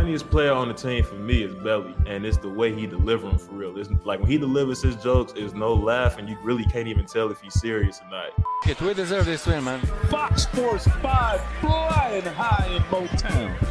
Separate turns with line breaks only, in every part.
funniest player on the team for me is Belly, and it's the way he delivers them for real. It's like when he delivers his jokes, there's no laugh, and you really can't even tell if he's serious or not.
Get we deserve this win, man.
Fox Sports 5 flying high in Motown.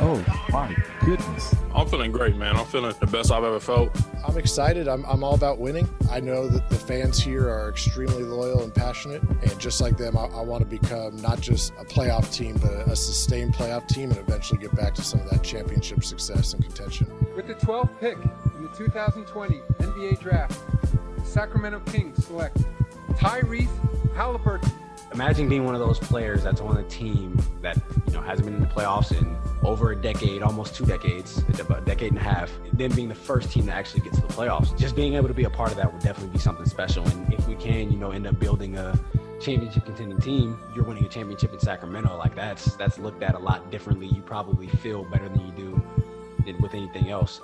Oh my goodness.
I'm feeling great, man. I'm feeling the best I've ever felt.
I'm excited. I'm, I'm all about winning. I know that the fans here are extremely loyal and passionate. And just like them, I, I want to become not just a playoff team, but a, a sustained playoff team and eventually get back to some of that championship success and contention.
With the 12th pick in the 2020 NBA Draft, the Sacramento Kings select Tyrese Halliburton
imagine being one of those players that's on a team that you know hasn't been in the playoffs in over a decade, almost two decades, a decade and a half. Then being the first team that actually gets to the playoffs, just being able to be a part of that would definitely be something special. And if we can, you know, end up building a championship contending team, you're winning a championship in Sacramento. Like that's that's looked at a lot differently. You probably feel better than you do with anything else.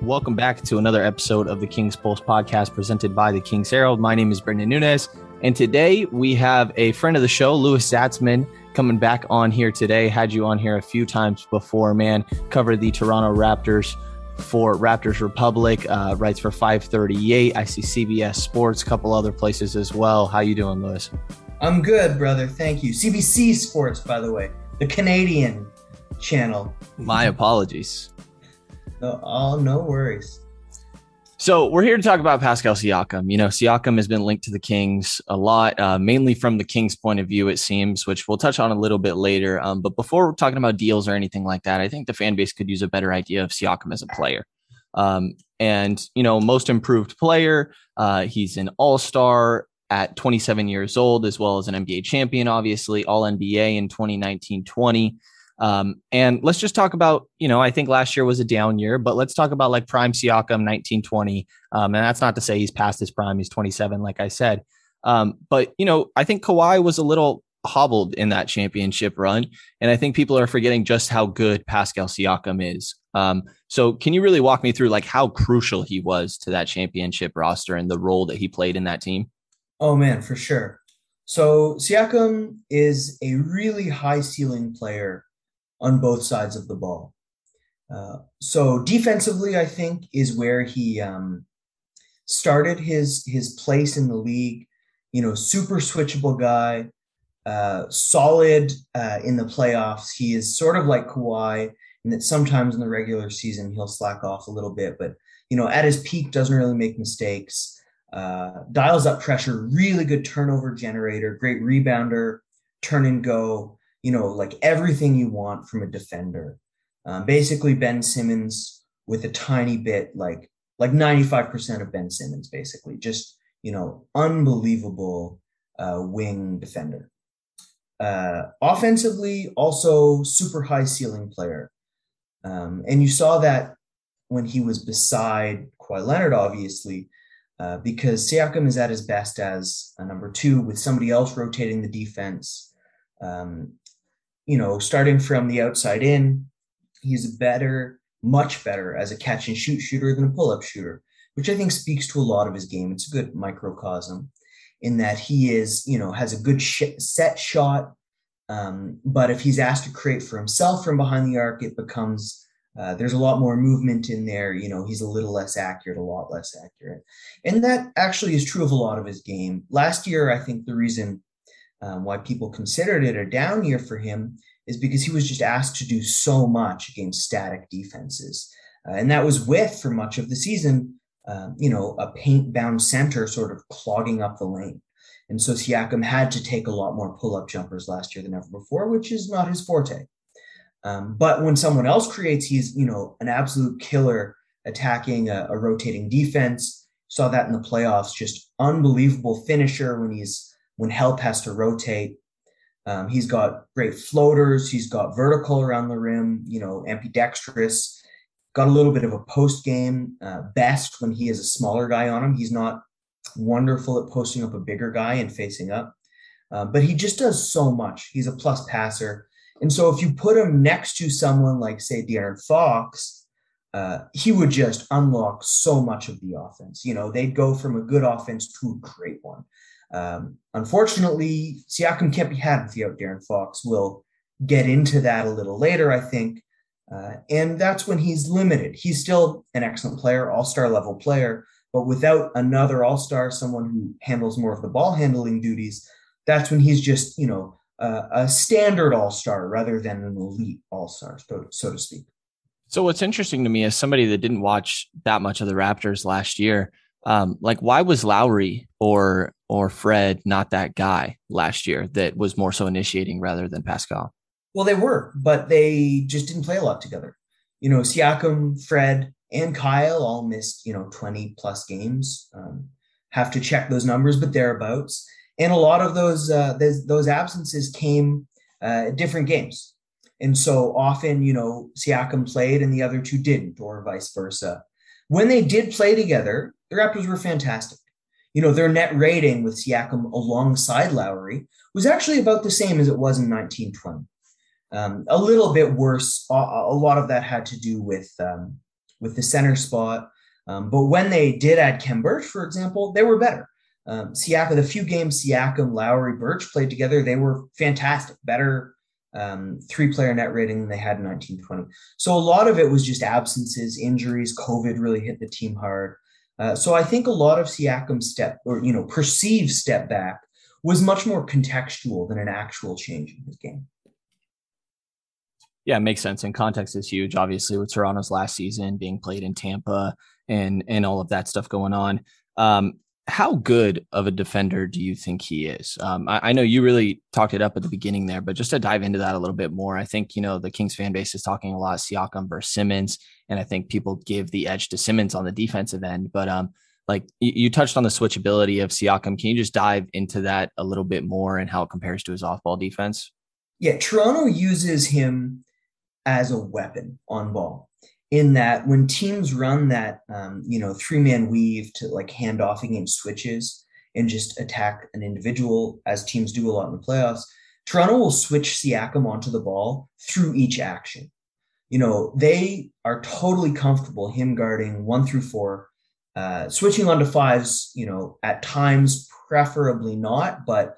Welcome back to another episode of the King's Pulse podcast presented by the King's Herald. My name is Brendan Nunez. And today we have a friend of the show, Louis Zatzman, coming back on here today. Had you on here a few times before, man. Covered the Toronto Raptors for Raptors Republic, uh, writes for 538. I see CBS Sports, a couple other places as well. How you doing, Louis?
I'm good, brother. Thank you. CBC Sports, by the way, the Canadian channel.
My apologies.
No, oh, no worries.
So we're here to talk about Pascal Siakam. You know, Siakam has been linked to the Kings a lot, uh, mainly from the Kings' point of view, it seems, which we'll touch on a little bit later. Um, but before we're talking about deals or anything like that, I think the fan base could use a better idea of Siakam as a player. Um, and you know, most improved player. Uh, he's an All Star at 27 years old, as well as an NBA champion, obviously All NBA in 2019-20. Um, and let's just talk about, you know, I think last year was a down year, but let's talk about like prime Siakam 1920. Um, and that's not to say he's past his prime. He's 27, like I said. Um, but, you know, I think Kawhi was a little hobbled in that championship run. And I think people are forgetting just how good Pascal Siakam is. Um, so can you really walk me through like how crucial he was to that championship roster and the role that he played in that team?
Oh man, for sure. So Siakam is a really high ceiling player on both sides of the ball. Uh, so defensively, I think is where he um, started his his place in the league. You know, super switchable guy, uh, solid uh, in the playoffs. He is sort of like Kawhi in that sometimes in the regular season he'll slack off a little bit, but you know, at his peak doesn't really make mistakes. Uh, dials up pressure, really good turnover generator, great rebounder, turn and go you know, like everything you want from a defender. Um, basically, Ben Simmons with a tiny bit, like like 95% of Ben Simmons, basically, just you know, unbelievable uh, wing defender. Uh, offensively, also super high ceiling player, um, and you saw that when he was beside Kawhi Leonard, obviously. Uh, because Siakam is at his best as a number two with somebody else rotating the defense. Um, you know, starting from the outside in, he's better, much better as a catch and shoot shooter than a pull up shooter, which I think speaks to a lot of his game. It's a good microcosm in that he is, you know, has a good sh- set shot. Um, but if he's asked to create for himself from behind the arc, it becomes uh, there's a lot more movement in there. You know, he's a little less accurate, a lot less accurate. And that actually is true of a lot of his game. Last year, I think the reason um, why people considered it a down year for him is because he was just asked to do so much against static defenses. Uh, and that was with, for much of the season, um, you know, a paint bound center sort of clogging up the lane. And so Siakam had to take a lot more pull up jumpers last year than ever before, which is not his forte. Um, but when someone else creates, he's, you know, an absolute killer attacking a, a rotating defense. Saw that in the playoffs, just unbelievable finisher when he's when help has to rotate. Um, he's got great floaters. He's got vertical around the rim, you know, ambidextrous. Got a little bit of a post game uh, best when he has a smaller guy on him. He's not wonderful at posting up a bigger guy and facing up, uh, but he just does so much. He's a plus passer. And so if you put him next to someone like, say, De'Aaron Fox, uh, he would just unlock so much of the offense. You know, they'd go from a good offense to a great one. Um, unfortunately, Siakam can't be had without De'Aaron Fox. We'll get into that a little later, I think. Uh, and that's when he's limited. He's still an excellent player, all star level player, but without another all star, someone who handles more of the ball handling duties, that's when he's just, you know, uh, a standard all star rather than an elite all star, so, so to speak.
So, what's interesting to me as somebody that didn't watch that much of the Raptors last year, um, like why was Lowry or or Fred not that guy last year that was more so initiating rather than Pascal?
Well, they were, but they just didn't play a lot together. You know, Siakam, Fred, and Kyle all missed, you know, 20 plus games. Um, have to check those numbers, but thereabouts. And a lot of those uh, those, those absences came uh, different games. And so often, you know, Siakam played and the other two didn't, or vice versa. When they did play together, the Raptors were fantastic. You know, their net rating with Siakam alongside Lowry was actually about the same as it was in 1920 um, a little bit worse. A, a, lot of that had to do with um, with the center spot. Um, but when they did add Khem Birch, for example, they were better. Um, Siakam, the few games Siakam, Lowry, Birch played together, they were fantastic, better um, three player net rating than they had in 1920. So a lot of it was just absences, injuries, COVID really hit the team hard. Uh, so I think a lot of Siakam's step or you know perceived step back was much more contextual than an actual change in his game.
Yeah, it makes sense. And context is huge, obviously, with Toronto's last season being played in Tampa and and all of that stuff going on. Um, how good of a defender do you think he is? Um, I, I, know you really talked it up at the beginning there, but just to dive into that a little bit more, I think you know the Kings fan base is talking a lot Siakam versus Simmons, and I think people give the edge to Simmons on the defensive end. But um, like you, you touched on the switchability of Siakam, can you just dive into that a little bit more and how it compares to his off-ball defense?
Yeah, Toronto uses him as a weapon on ball. In that, when teams run that, um, you know, three man weave to like hand off against switches and just attack an individual, as teams do a lot in the playoffs, Toronto will switch Siakam onto the ball through each action. You know, they are totally comfortable him guarding one through four, uh, switching onto fives, you know, at times, preferably not, but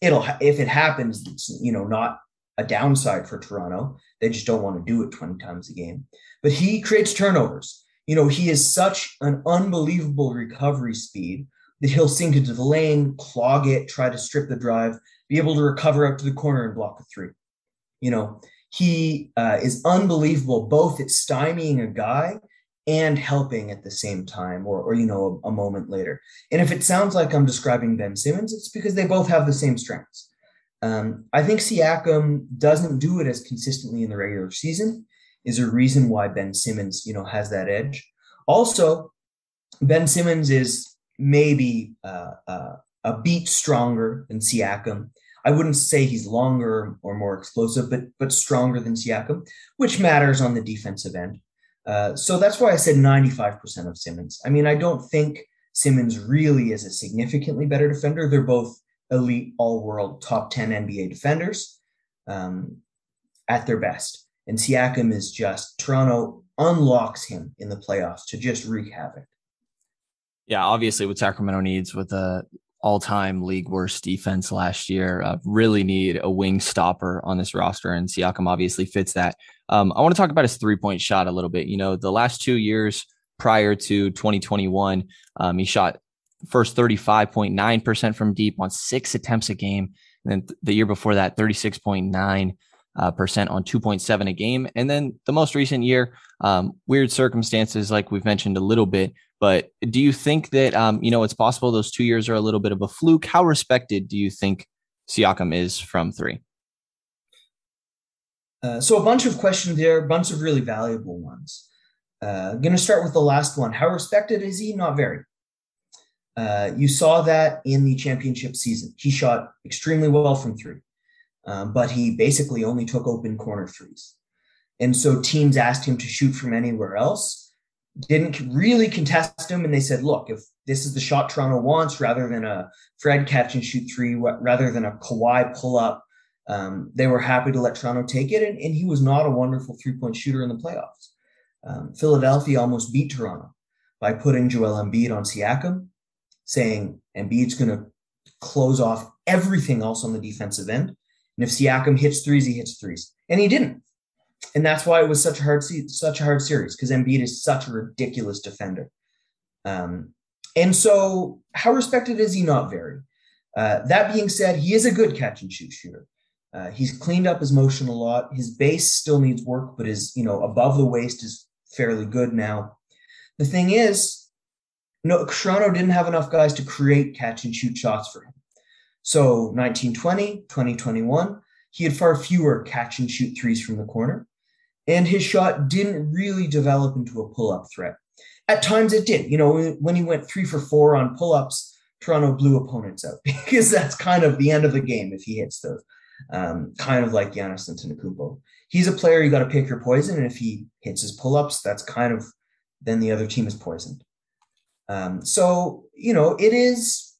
it'll, if it happens, you know, not a downside for Toronto. They just don't want to do it 20 times a game. But he creates turnovers. You know, he is such an unbelievable recovery speed that he'll sink into the lane, clog it, try to strip the drive, be able to recover up to the corner and block a three. You know, he uh, is unbelievable both at stymieing a guy and helping at the same time or, or you know a, a moment later and if it sounds like i'm describing ben simmons it's because they both have the same strengths um, I think Siakam doesn't do it as consistently in the regular season. Is a reason why Ben Simmons, you know, has that edge. Also, Ben Simmons is maybe uh, uh, a beat stronger than Siakam. I wouldn't say he's longer or more explosive, but but stronger than Siakam, which matters on the defensive end. Uh, so that's why I said 95% of Simmons. I mean, I don't think Simmons really is a significantly better defender. They're both elite all world top 10 NBA defenders um, at their best. And Siakam is just, Toronto unlocks him in the playoffs to just wreak havoc.
Yeah, obviously, what Sacramento needs with a all-time league worst defense last year, uh, really need a wing stopper on this roster, and Siakam obviously fits that. Um, I want to talk about his three-point shot a little bit. You know, the last two years prior to 2021, um, he shot first 35.9% from deep on six attempts a game. And then the year before that, 36.9 uh, percent on 2.7 a game. And then the most recent year, um, weird circumstances, like we've mentioned a little bit. But do you think that, um, you know, it's possible those two years are a little bit of a fluke? How respected do you think Siakam is from three?
Uh, so a bunch of questions there, a bunch of really valuable ones. Uh, going to start with the last one. How respected is he? Not very. Uh, you saw that in the championship season. He shot extremely well from three, um, but he basically only took open corner threes. And so teams asked him to shoot from anywhere else, didn't really contest him. And they said, look, if this is the shot Toronto wants, rather than a Fred catch and shoot three, rather than a Kawhi pull up, um, they were happy to let Toronto take it. And, and he was not a wonderful three point shooter in the playoffs. Um, Philadelphia almost beat Toronto by putting Joel Embiid on Siakam saying Embiid's going to close off everything else on the defensive end. And if Siakam hits threes, he hits threes. And he didn't. And that's why it was such a hard such a hard series because Embiid is such a ridiculous defender. Um, and so, how respected is he? Not very. Uh, that being said, he is a good catch and shoot shooter. Uh, he's cleaned up his motion a lot. His base still needs work, but his you know above the waist is fairly good now. The thing is, no, Toronto didn't have enough guys to create catch and shoot shots for him. So 1920, 2021, he had far fewer catch and shoot threes from the corner, and his shot didn't really develop into a pull up threat. At times it did. You know, when he went three for four on pull ups, Toronto blew opponents out because that's kind of the end of the game if he hits those. Um, kind of like Giannis Antetokounmpo. He's a player you got to pick your poison, and if he hits his pull ups, that's kind of then the other team is poisoned. Um, so you know, it is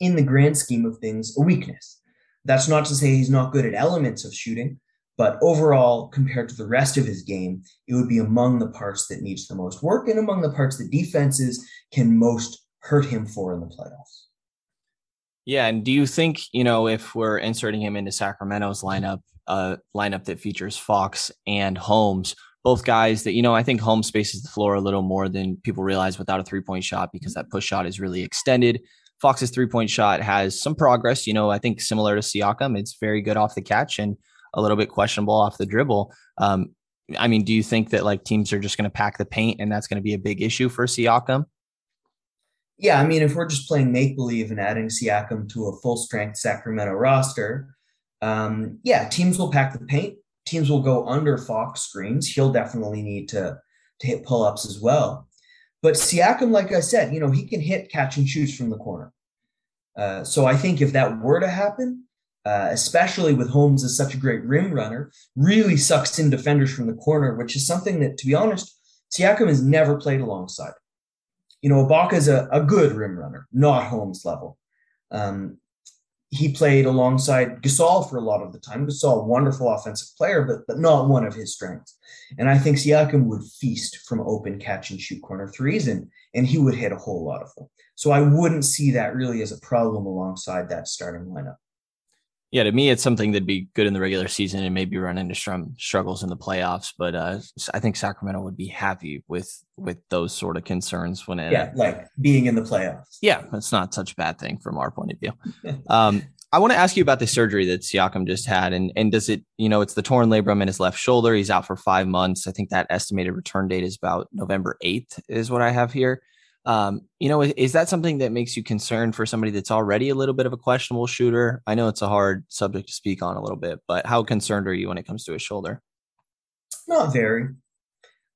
in the grand scheme of things a weakness. That's not to say he's not good at elements of shooting, but overall, compared to the rest of his game, it would be among the parts that needs the most work and among the parts that defenses can most hurt him for in the playoffs.
Yeah, and do you think you know if we're inserting him into Sacramento's lineup, uh, lineup that features Fox and Holmes, both guys that you know I think Holmes spaces the floor a little more than people realize without a three point shot because that push shot is really extended. Fox's three point shot has some progress. You know, I think similar to Siakam, it's very good off the catch and a little bit questionable off the dribble. Um, I mean, do you think that like teams are just going to pack the paint and that's going to be a big issue for Siakam?
Yeah, I mean, if we're just playing make believe and adding Siakam to a full strength Sacramento roster, um, yeah, teams will pack the paint. Teams will go under Fox screens. He'll definitely need to to hit pull ups as well. But Siakam, like I said, you know, he can hit catch and shoots from the corner. Uh, so I think if that were to happen, uh, especially with Holmes as such a great rim runner, really sucks in defenders from the corner, which is something that, to be honest, Siakam has never played alongside. You know, Ibaka is a, a good rim runner, not Holmes level. Um, he played alongside Gasol for a lot of the time. Gasol, wonderful offensive player, but, but not one of his strengths. And I think Siakam would feast from open catch and shoot corner threes, and, and he would hit a whole lot of them. So I wouldn't see that really as a problem alongside that starting lineup
yeah, to me, it's something that'd be good in the regular season and maybe run into some struggles in the playoffs. But uh, I think Sacramento would be happy with with those sort of concerns when it,
yeah, like being in the playoffs.
Yeah, it's not such a bad thing from our point of view. um, I want to ask you about the surgery that Siakam just had, and and does it, you know, it's the torn labrum in his left shoulder. He's out for five months. I think that estimated return date is about November eighth, is what I have here. Um, you know, is, that something that makes you concerned for somebody that's already a little bit of a questionable shooter? I know it's a hard subject to speak on a little bit, but how concerned are you when it comes to his shoulder?
Not very.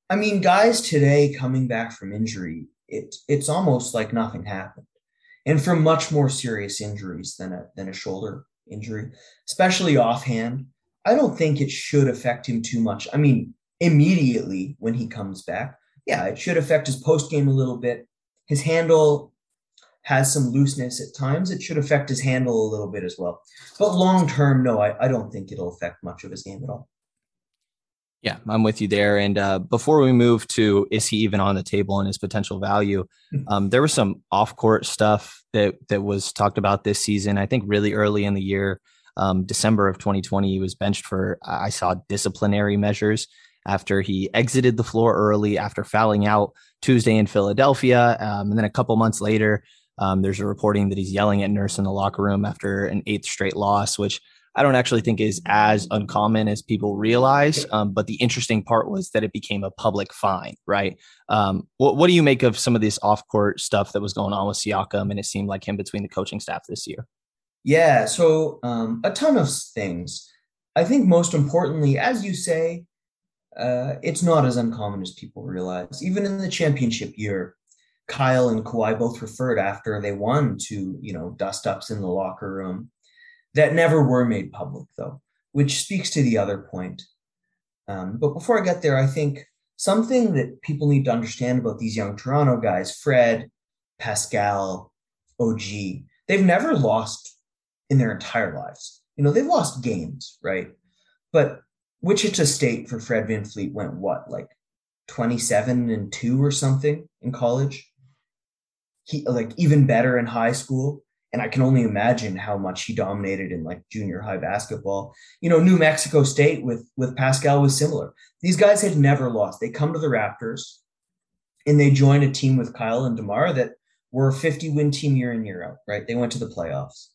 I mean, guys today coming back from injury, it it's almost like nothing happened, and from much more serious injuries than a than a shoulder injury, especially offhand. I don't think it should affect him too much. I mean, immediately when he comes back, yeah, it should affect his post game a little bit his handle has some looseness at times. It should affect his handle a little bit as well. But long term, no, I, I don't think it'll affect much of his game at all.
Yeah, I'm with you there. And uh, before we move to is he even on the table and his potential value, hmm. um, there was some off court stuff that that was talked about this season. I think really early in the year, um, December of 2020, he was benched for I saw disciplinary measures after he exited the floor early after fouling out Tuesday in Philadelphia. Um, and then a couple months later, um, there's a reporting that he's yelling at Nurse in the locker room after an eighth straight loss, which I don't actually think is as uncommon as people realize. Um, but the interesting part was that it became a public fine, right? Um, what, what do you make of some of this off court stuff that was going on with Siakam and it seemed like him between the coaching staff this year?
Yeah, so um, a ton of things. I think most importantly, as you say, uh, it's not as uncommon as people realize. Even in the championship year, Kyle and Kawhi both referred after they won to, you know, dust ups in the locker room that never were made public, though, which speaks to the other point. Um, but before I get there, I think something that people need to understand about these young Toronto guys, Fred, Pascal, OG, they've never lost in their entire lives. You know, they've lost games, right? But Wichita State for Fred VanVleet went what, like 27 and 2 or something in college? He like even better in high school. And I can only imagine how much he dominated in like junior high basketball. You know, New Mexico State with with Pascal was similar. These guys had never lost. They come to the Raptors and they join a team with Kyle and DeMar that were a 50 win team year in, year out, right? They went to the playoffs.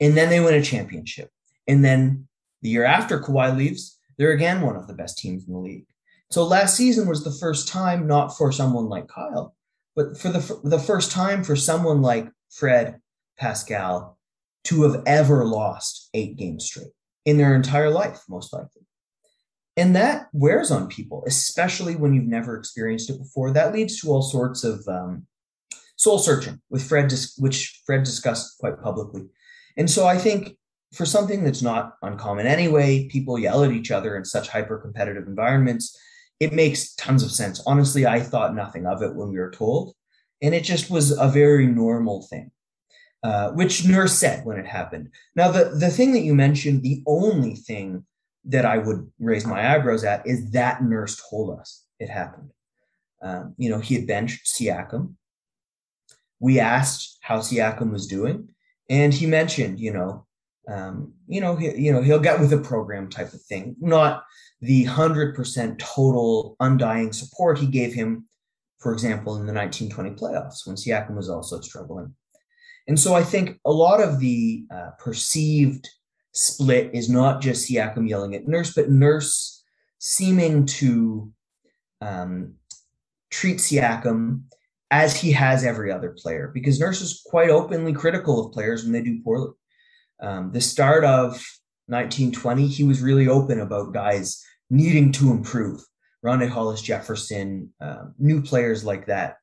And then they win a championship. And then the year after Kawhi leaves, they're again one of the best teams in the league. So last season was the first time, not for someone like Kyle, but for the, the first time for someone like Fred Pascal to have ever lost eight games straight in their entire life, most likely. And that wears on people, especially when you've never experienced it before. That leads to all sorts of um, soul searching with Fred, which Fred discussed quite publicly. And so I think for something that's not uncommon anyway, people yell at each other in such hyper competitive environments. It makes tons of sense. Honestly, I thought nothing of it when we were told, and it just was a very normal thing. Uh, which Nurse said when it happened. Now, the, the thing that you mentioned, the only thing that I would raise my eyebrows at is that Nurse told us it happened. Um, you know, he had benched Siakam. We asked how Siakam was doing, and he mentioned, you know, um, you know, he, you know, he'll get with a program type of thing, not the hundred percent total undying support he gave him, for example, in the 1920 playoffs when Siakam was also struggling. And so I think a lot of the uh, perceived split is not just Siakam yelling at Nurse, but Nurse seeming to um, treat Siakam as he has every other player, because Nurse is quite openly critical of players when they do poorly. Um, the start of 1920, he was really open about guys needing to improve. Rondae Hollis Jefferson, uh, new players like that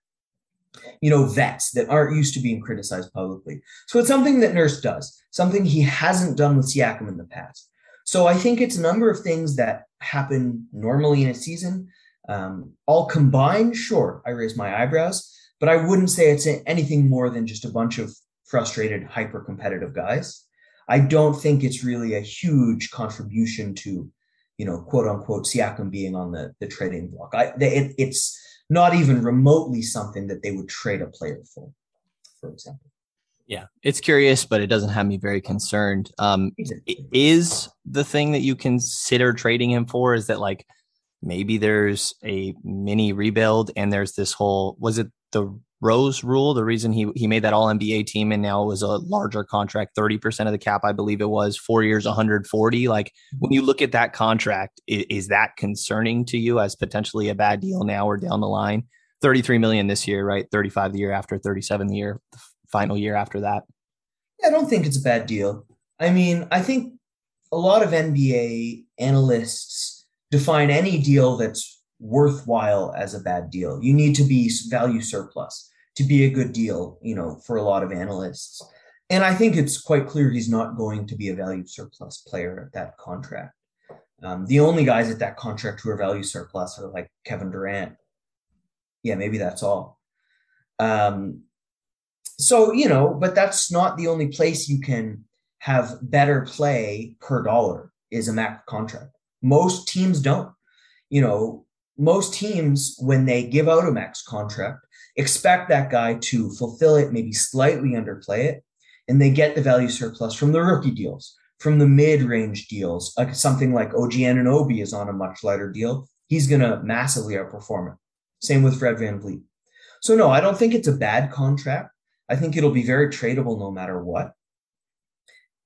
you know, vets that aren't used to being criticized publicly. So it's something that Nurse does, something he hasn't done with Siakam in the past. So I think it's a number of things that happen normally in a season. Um, all combined, sure, I raise my eyebrows, but I wouldn't say it's anything more than just a bunch of frustrated, hyper competitive guys. I don't think it's really a huge contribution to, you know, quote unquote, Siakam being on the, the trading block. I, it, it's, not even remotely something that they would trade a player for, for example.
Yeah, it's curious, but it doesn't have me very concerned. Um, exactly. Is the thing that you consider trading him for is that like maybe there's a mini rebuild and there's this whole was it the Rose rule, the reason he he made that all NBA team and now was a larger contract, 30% of the cap, I believe it was, four years, 140. Like when you look at that contract, is, is, that concerning to you as potentially a bad deal now or down the line? 33 million this year, right? 35 the year after, 37 the year, the final year after that.
I don't think it's a bad deal. I mean, I think a lot of NBA analysts define any deal that's worthwhile as a bad deal. You need to be value surplus to be a good deal, you know, for a lot of analysts. And I think it's quite clear he's not going to be a value surplus player at that contract. Um, the only guys at that contract who are value surplus are like Kevin Durant. Yeah, maybe that's all. Um, so, you know, but that's not the only place you can have better play per dollar is a max contract. Most teams don't. You know, most teams, when they give out a max contract, expect that guy to fulfill it, maybe slightly underplay it, and they get the value surplus from the rookie deals, from the mid-range deals. Like something like OG Anunoby is on a much lighter deal. He's going to massively outperform it. Same with Fred Van VanVleet. So no, I don't think it's a bad contract. I think it'll be very tradable no matter what.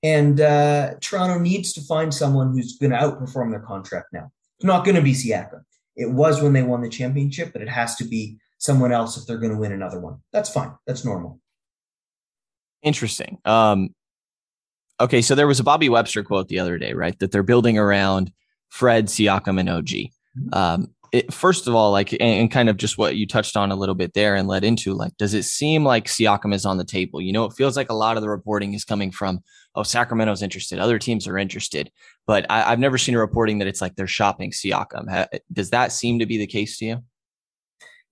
And uh, Toronto needs to find someone who's going to outperform their contract now. It's not going to be Siakam. It was when they won the championship, but it has to be someone else if they're going to win another one. That's fine. That's normal.
Interesting. Um, okay, so there was a Bobby Webster quote the other day, right? That they're building around Fred, Siakam, and OG. Mm-hmm. Um, it, first of all, like, and, and, kind of just what you touched on a little bit there and led into, like, does it seem like Siakam is on the table? You know, it feels like a lot of the reporting is coming from, oh, Sacramento's interested, other teams are interested, but I, have never seen a reporting that it's like they're shopping Siakam. does that seem to be the case to you?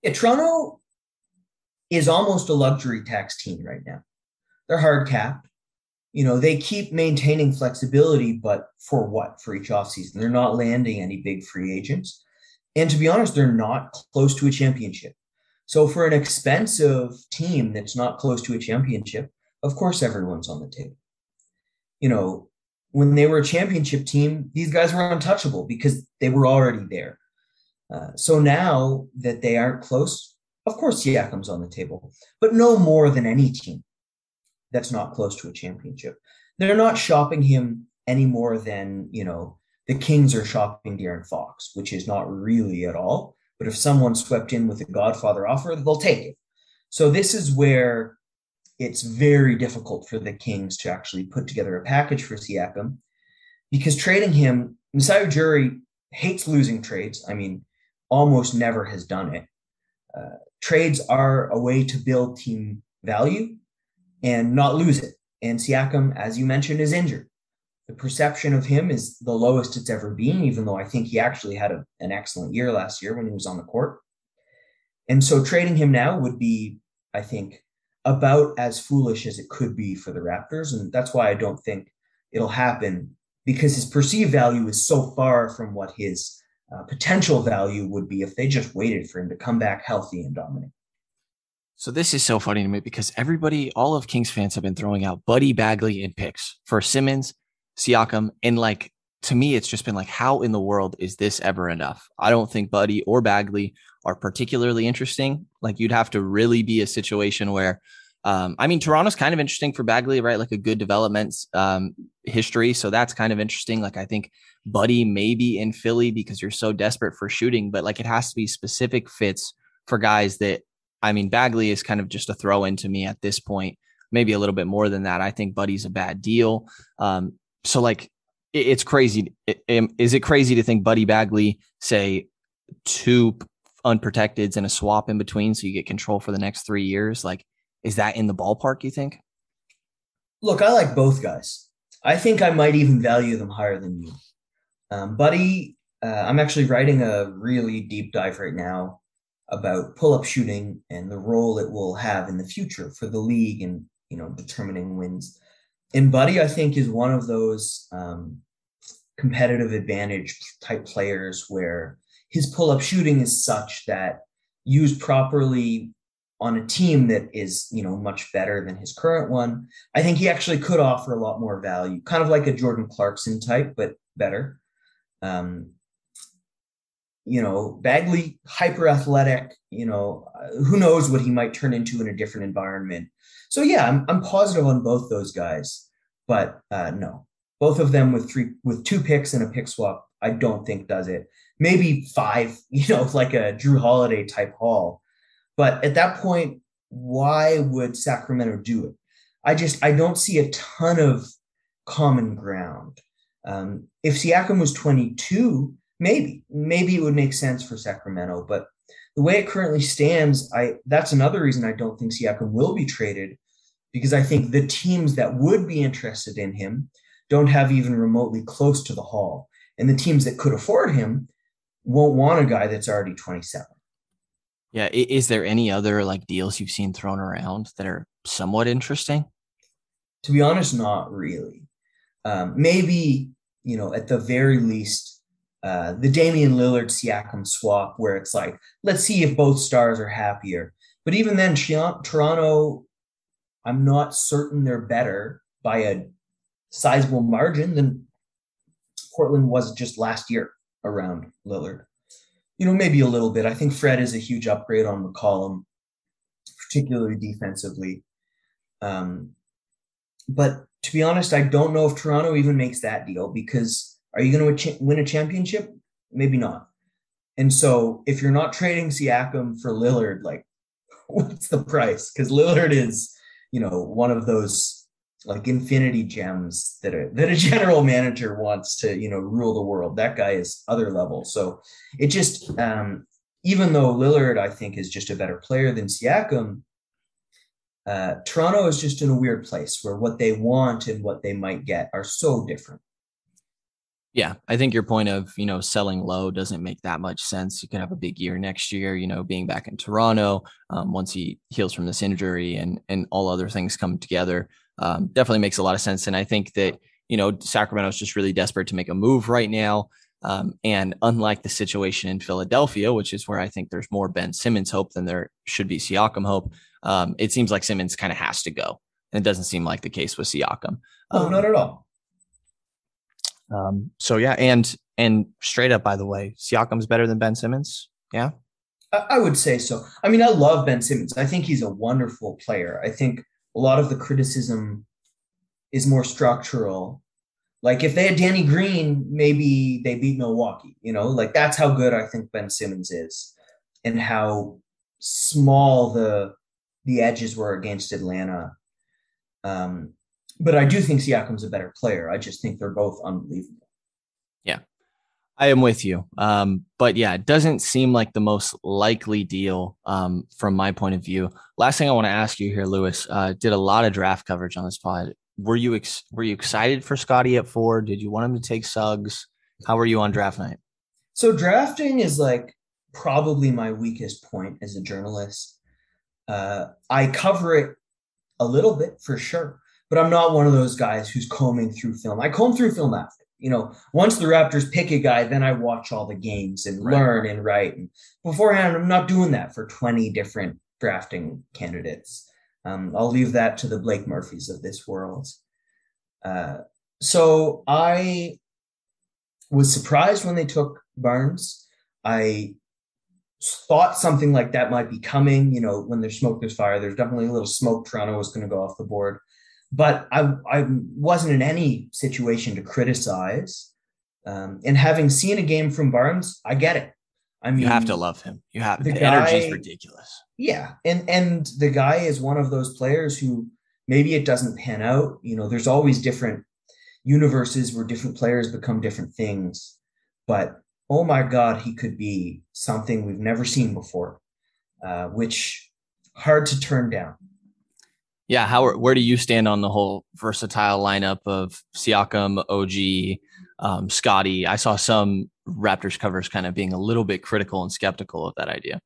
Yeah, Toronto is almost a luxury tax team right now. They're hard capped. You know, they keep maintaining flexibility, but for what? For each offseason. They're not landing any big free agents and to be honest, they're not close to a championship. So for an expensive team that's not close to a championship, of course everyone's on the table. You know, when they were a championship team, these guys were untouchable because they were already there. Uh, so now that they aren't close, of course Siakam's on the table, but no more than any team that's not close to a championship. They're not shopping him any more than, you know, the Kings are shopping De'Aaron Fox, which is not really at all. But if someone swept in with a Godfather offer, they'll take it. So this is where it's very difficult for the Kings to actually put together a package for Siakam because trading him, Masai Ujiri hates losing trades. I mean, almost never has done it. Uh, trades are a way to build team value and not lose it. And Siakam, as you mentioned, is injured. The perception of him is the lowest it's ever been, even though I think he actually had a, an excellent year last year when he was on the court. And so trading him now would be, I think, about as foolish as it could be for the Raptors. And that's why I don't think it'll happen because his perceived value is so far from what his uh, potential value would be if they just waited for him to come back healthy and dominate.
So this is so funny to me because everybody, all of Kings fans have been throwing out Buddy Bagley in picks for Simmons, Siakam, and like to me, it's just been like, how in the world is this ever enough? I don't think Buddy or Bagley are particularly interesting. Like you'd have to really be a situation where, um, I mean, Toronto's kind of interesting for Bagley, right? Like a good development um, history, so that's kind of interesting. Like I think Buddy maybe in Philly because you're so desperate for shooting, but like it has to be specific fits for guys that. I mean, Bagley is kind of just a throw in to me at this point. Maybe a little bit more than that. I think Buddy's a bad deal. Um, so like it's crazy. Is it crazy to think Buddy Bagley say two unprotecteds and a swap in between so you get control for the next three years? Like, is that in the ballpark, you think?
Look, I like both guys. I think I might even value them higher than you. Um, Buddy, uh, I'm actually writing a really deep dive right now about pull up shooting and the role it will have in the future for the league and, you know, determining wins. And Buddy, I think, is one of those um, competitive advantage type players where his pull up shooting is such that used properly on a team that is you know much better than his current one i think he actually could offer a lot more value kind of like a jordan clarkson type but better um, you know bagley hyper athletic you know who knows what he might turn into in a different environment so yeah i'm, I'm positive on both those guys but uh, no both of them with three with two picks and a pick swap i don't think does it maybe five you know like a Jrue Holiday type haul but at that point, why would Sacramento do it? I just I don't see a ton of common ground. Um, if Siakam was 22, maybe maybe it would make sense for Sacramento. But the way it currently stands, I that's another reason I don't think Siakam will be traded because I think the teams that would be interested in him don't have even remotely close to the haul, and the teams that could afford him won't want a guy that's already 27.
Yeah. Is there any other like deals you've seen thrown around that are somewhat interesting?
To be honest, not really. Um, maybe, you know, at the very least, uh, the Damian Lillard Siakam swap, where it's like, let's see if both stars are happier. But even then, Toronto, I'm not certain they're better by a sizable margin than Portland was just last year around Lillard you know, maybe a little bit. I think Fred is a huge upgrade on McCollum, particularly defensively. Um, but to be honest, I don't know if Toronto even makes that deal because are you going to win a championship? Maybe not. And so if you're not trading Siakam for Lillard, like what's the price? Because Lillard is, you know, one of those like infinity gems that a, that a general manager wants to you know rule the world. That guy is other level. So it just um, even though Lillard I think is just a better player than Siakam, uh, Toronto is just in a weird place where what they want and what they might get are so different.
Yeah, I think your point of you know selling low doesn't make that much sense. You could have a big year next year, you know, being back in Toronto um, once he heals from this injury and and all other things come together um, definitely makes a lot of sense. And I think that, you know, Sacramento is just really desperate to make a move right now. Um, and unlike the situation in Philadelphia, which is where I think there's more Ben Simmons hope than there should be Siakam hope, um, it seems like Simmons kind of has to go. And it doesn't seem like the case with Siakam.
No,
Um,
not at all.
Um, so yeah, and and straight up, by the way, Siakam's better than Ben Simmons. Yeah.
I, I would say so. I mean, I love Ben Simmons. I think he's a wonderful player. I think a lot of the criticism is more structural. Like if they had Danny Green, maybe they beat Milwaukee. You know, like that's how good I think Ben Simmons is, and how small the the edges were against Atlanta. Um, but I do think Siakam's a better player. I just think they're both unbelievable.
Yeah, I am with you. Um, but yeah, it doesn't seem like the most likely deal um, from my point of view. Last thing I want to ask you here, Louis, uh, did a lot of draft coverage on this pod. Were you ex- were you excited for Scotty at four? Did you want him to take Suggs? How were you on draft night?
So drafting is like probably my weakest point as a journalist. Uh, I cover it a little bit for sure, but I'm not one of those guys who's combing through film. I comb through film after. You know, once the Raptors pick a guy, then I watch all the games and
Right.
learn and write. And beforehand, I'm not doing that for 20 different drafting candidates. Um, I'll leave that to the Blake Murphys of this world. Uh, so I was surprised when they took Barnes. I thought something like that might be coming. You know, when there's smoke, there's fire. There's definitely a little smoke. Toronto was going to go off the board, but I I wasn't in any situation to criticize. Um, and having seen a game from Barnes, I get it. I mean,
You have to love him. You have
the
the, energy is ridiculous.
yeah, and and the guy is one of those players who maybe it doesn't pan out. You know, there's always different universes where different players become different things. But oh my God, he could be something we've never seen before, uh, which hard to turn down.
Yeah, how where do you stand on the whole versatile lineup of Siakam, OG, um, Scotty? I saw some Raptors covers kind of being a little bit critical and skeptical of that idea.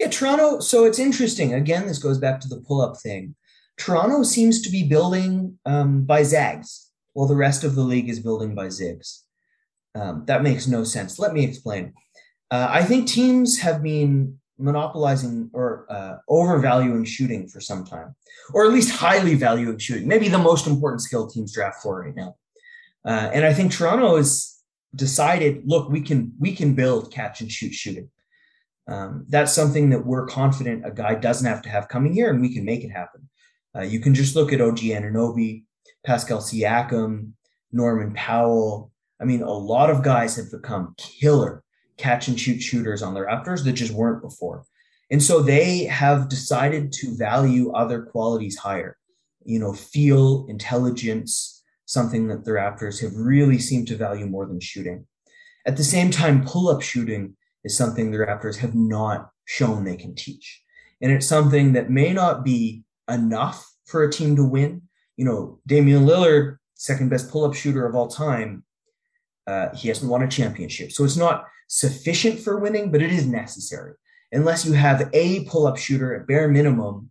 Yeah, Toronto. So it's interesting. Again, this goes back to the pull up thing. Toronto seems to be building um, by zags, while the rest of the league is building by zigs. Um, that makes no sense. Let me explain. Uh, I think teams have been monopolizing or uh, overvaluing shooting for some time, or at least highly valuing shooting. Maybe the most important skill teams draft for right now. Uh, and I think Toronto has decided, look, we can we can build catch and shoot shooting. Um, that's something that we're confident a guy doesn't have to have coming here, and we can make it happen. Uh, you can just look at OG Anunoby, Pascal Siakam, Norman Powell. I mean, a lot of guys have become killer catch and shoot shooters on the Raptors that just weren't before. And so they have decided to value other qualities higher, you know, feel, intelligence, something that the Raptors have really seemed to value more than shooting. At the same time, pull up shooting is something the Raptors have not shown they can teach. And it's something that may not be enough for a team to win. You know, Damian Lillard, second best pull up shooter of all time, uh, he hasn't won a championship. So it's not sufficient for winning, but it is necessary. Unless you have a pull up shooter at bare minimum,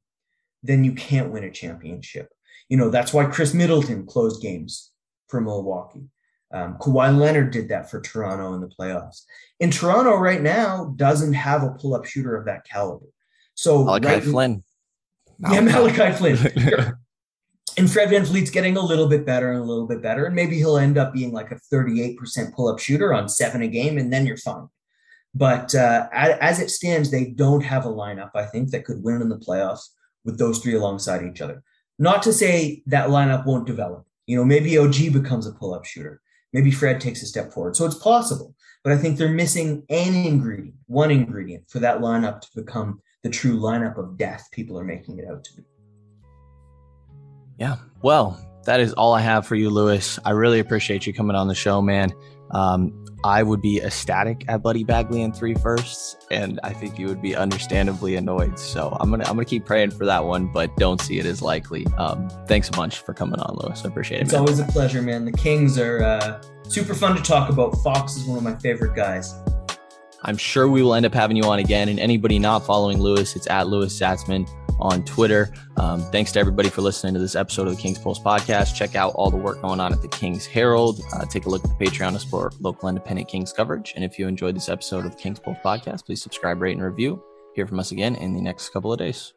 then you can't win a championship. You know, that's why Khris Middleton closed games for Milwaukee. Um, Kawhi Leonard did that for Toronto in the playoffs. In Toronto right now doesn't have a pull up shooter of that caliber. So
Malachi
right,
Flynn.
yeah, Malachi Flynn. and Fred VanVleet's getting a little bit better and a little bit better. And maybe he'll end up being like a 38% pull up shooter on seven a game, and then you're fine. But uh, as it stands, they don't have a lineup, I think, that could win in the playoffs with those three alongside each other. Not to say that lineup won't develop. You know, maybe OG becomes a pull up shooter. Maybe Fred takes a step forward. So it's possible. But I think they're missing an ingredient, one ingredient for that lineup to become the true lineup of death people are making it out to be.
Yeah. Well, that is all I have for you, Louis. I really appreciate you coming on the show, man. Um, I would be ecstatic at Buddy Bagley in three firsts, and I think you would be understandably annoyed. So I'm gonna I'm gonna keep praying for that one, but don't see it as likely. Um, thanks a bunch for coming on, Louis. I appreciate it.
It's
man.
always a pleasure, man. The Kings are uh, super fun to talk about. Fox is one of my favorite guys.
I'm sure we will end up having you on again. And anybody not following Louis, it's at Louis Zatzman on Twitter. Um, thanks to everybody for listening to this episode of the King's Pulse podcast. Check out all the work going on at the King's Herald. Uh, take a look at the Patreon to support local independent Kings coverage. And if you enjoyed this episode of the King's Pulse podcast, please subscribe, rate, and review. Hear from us again in the next couple of days.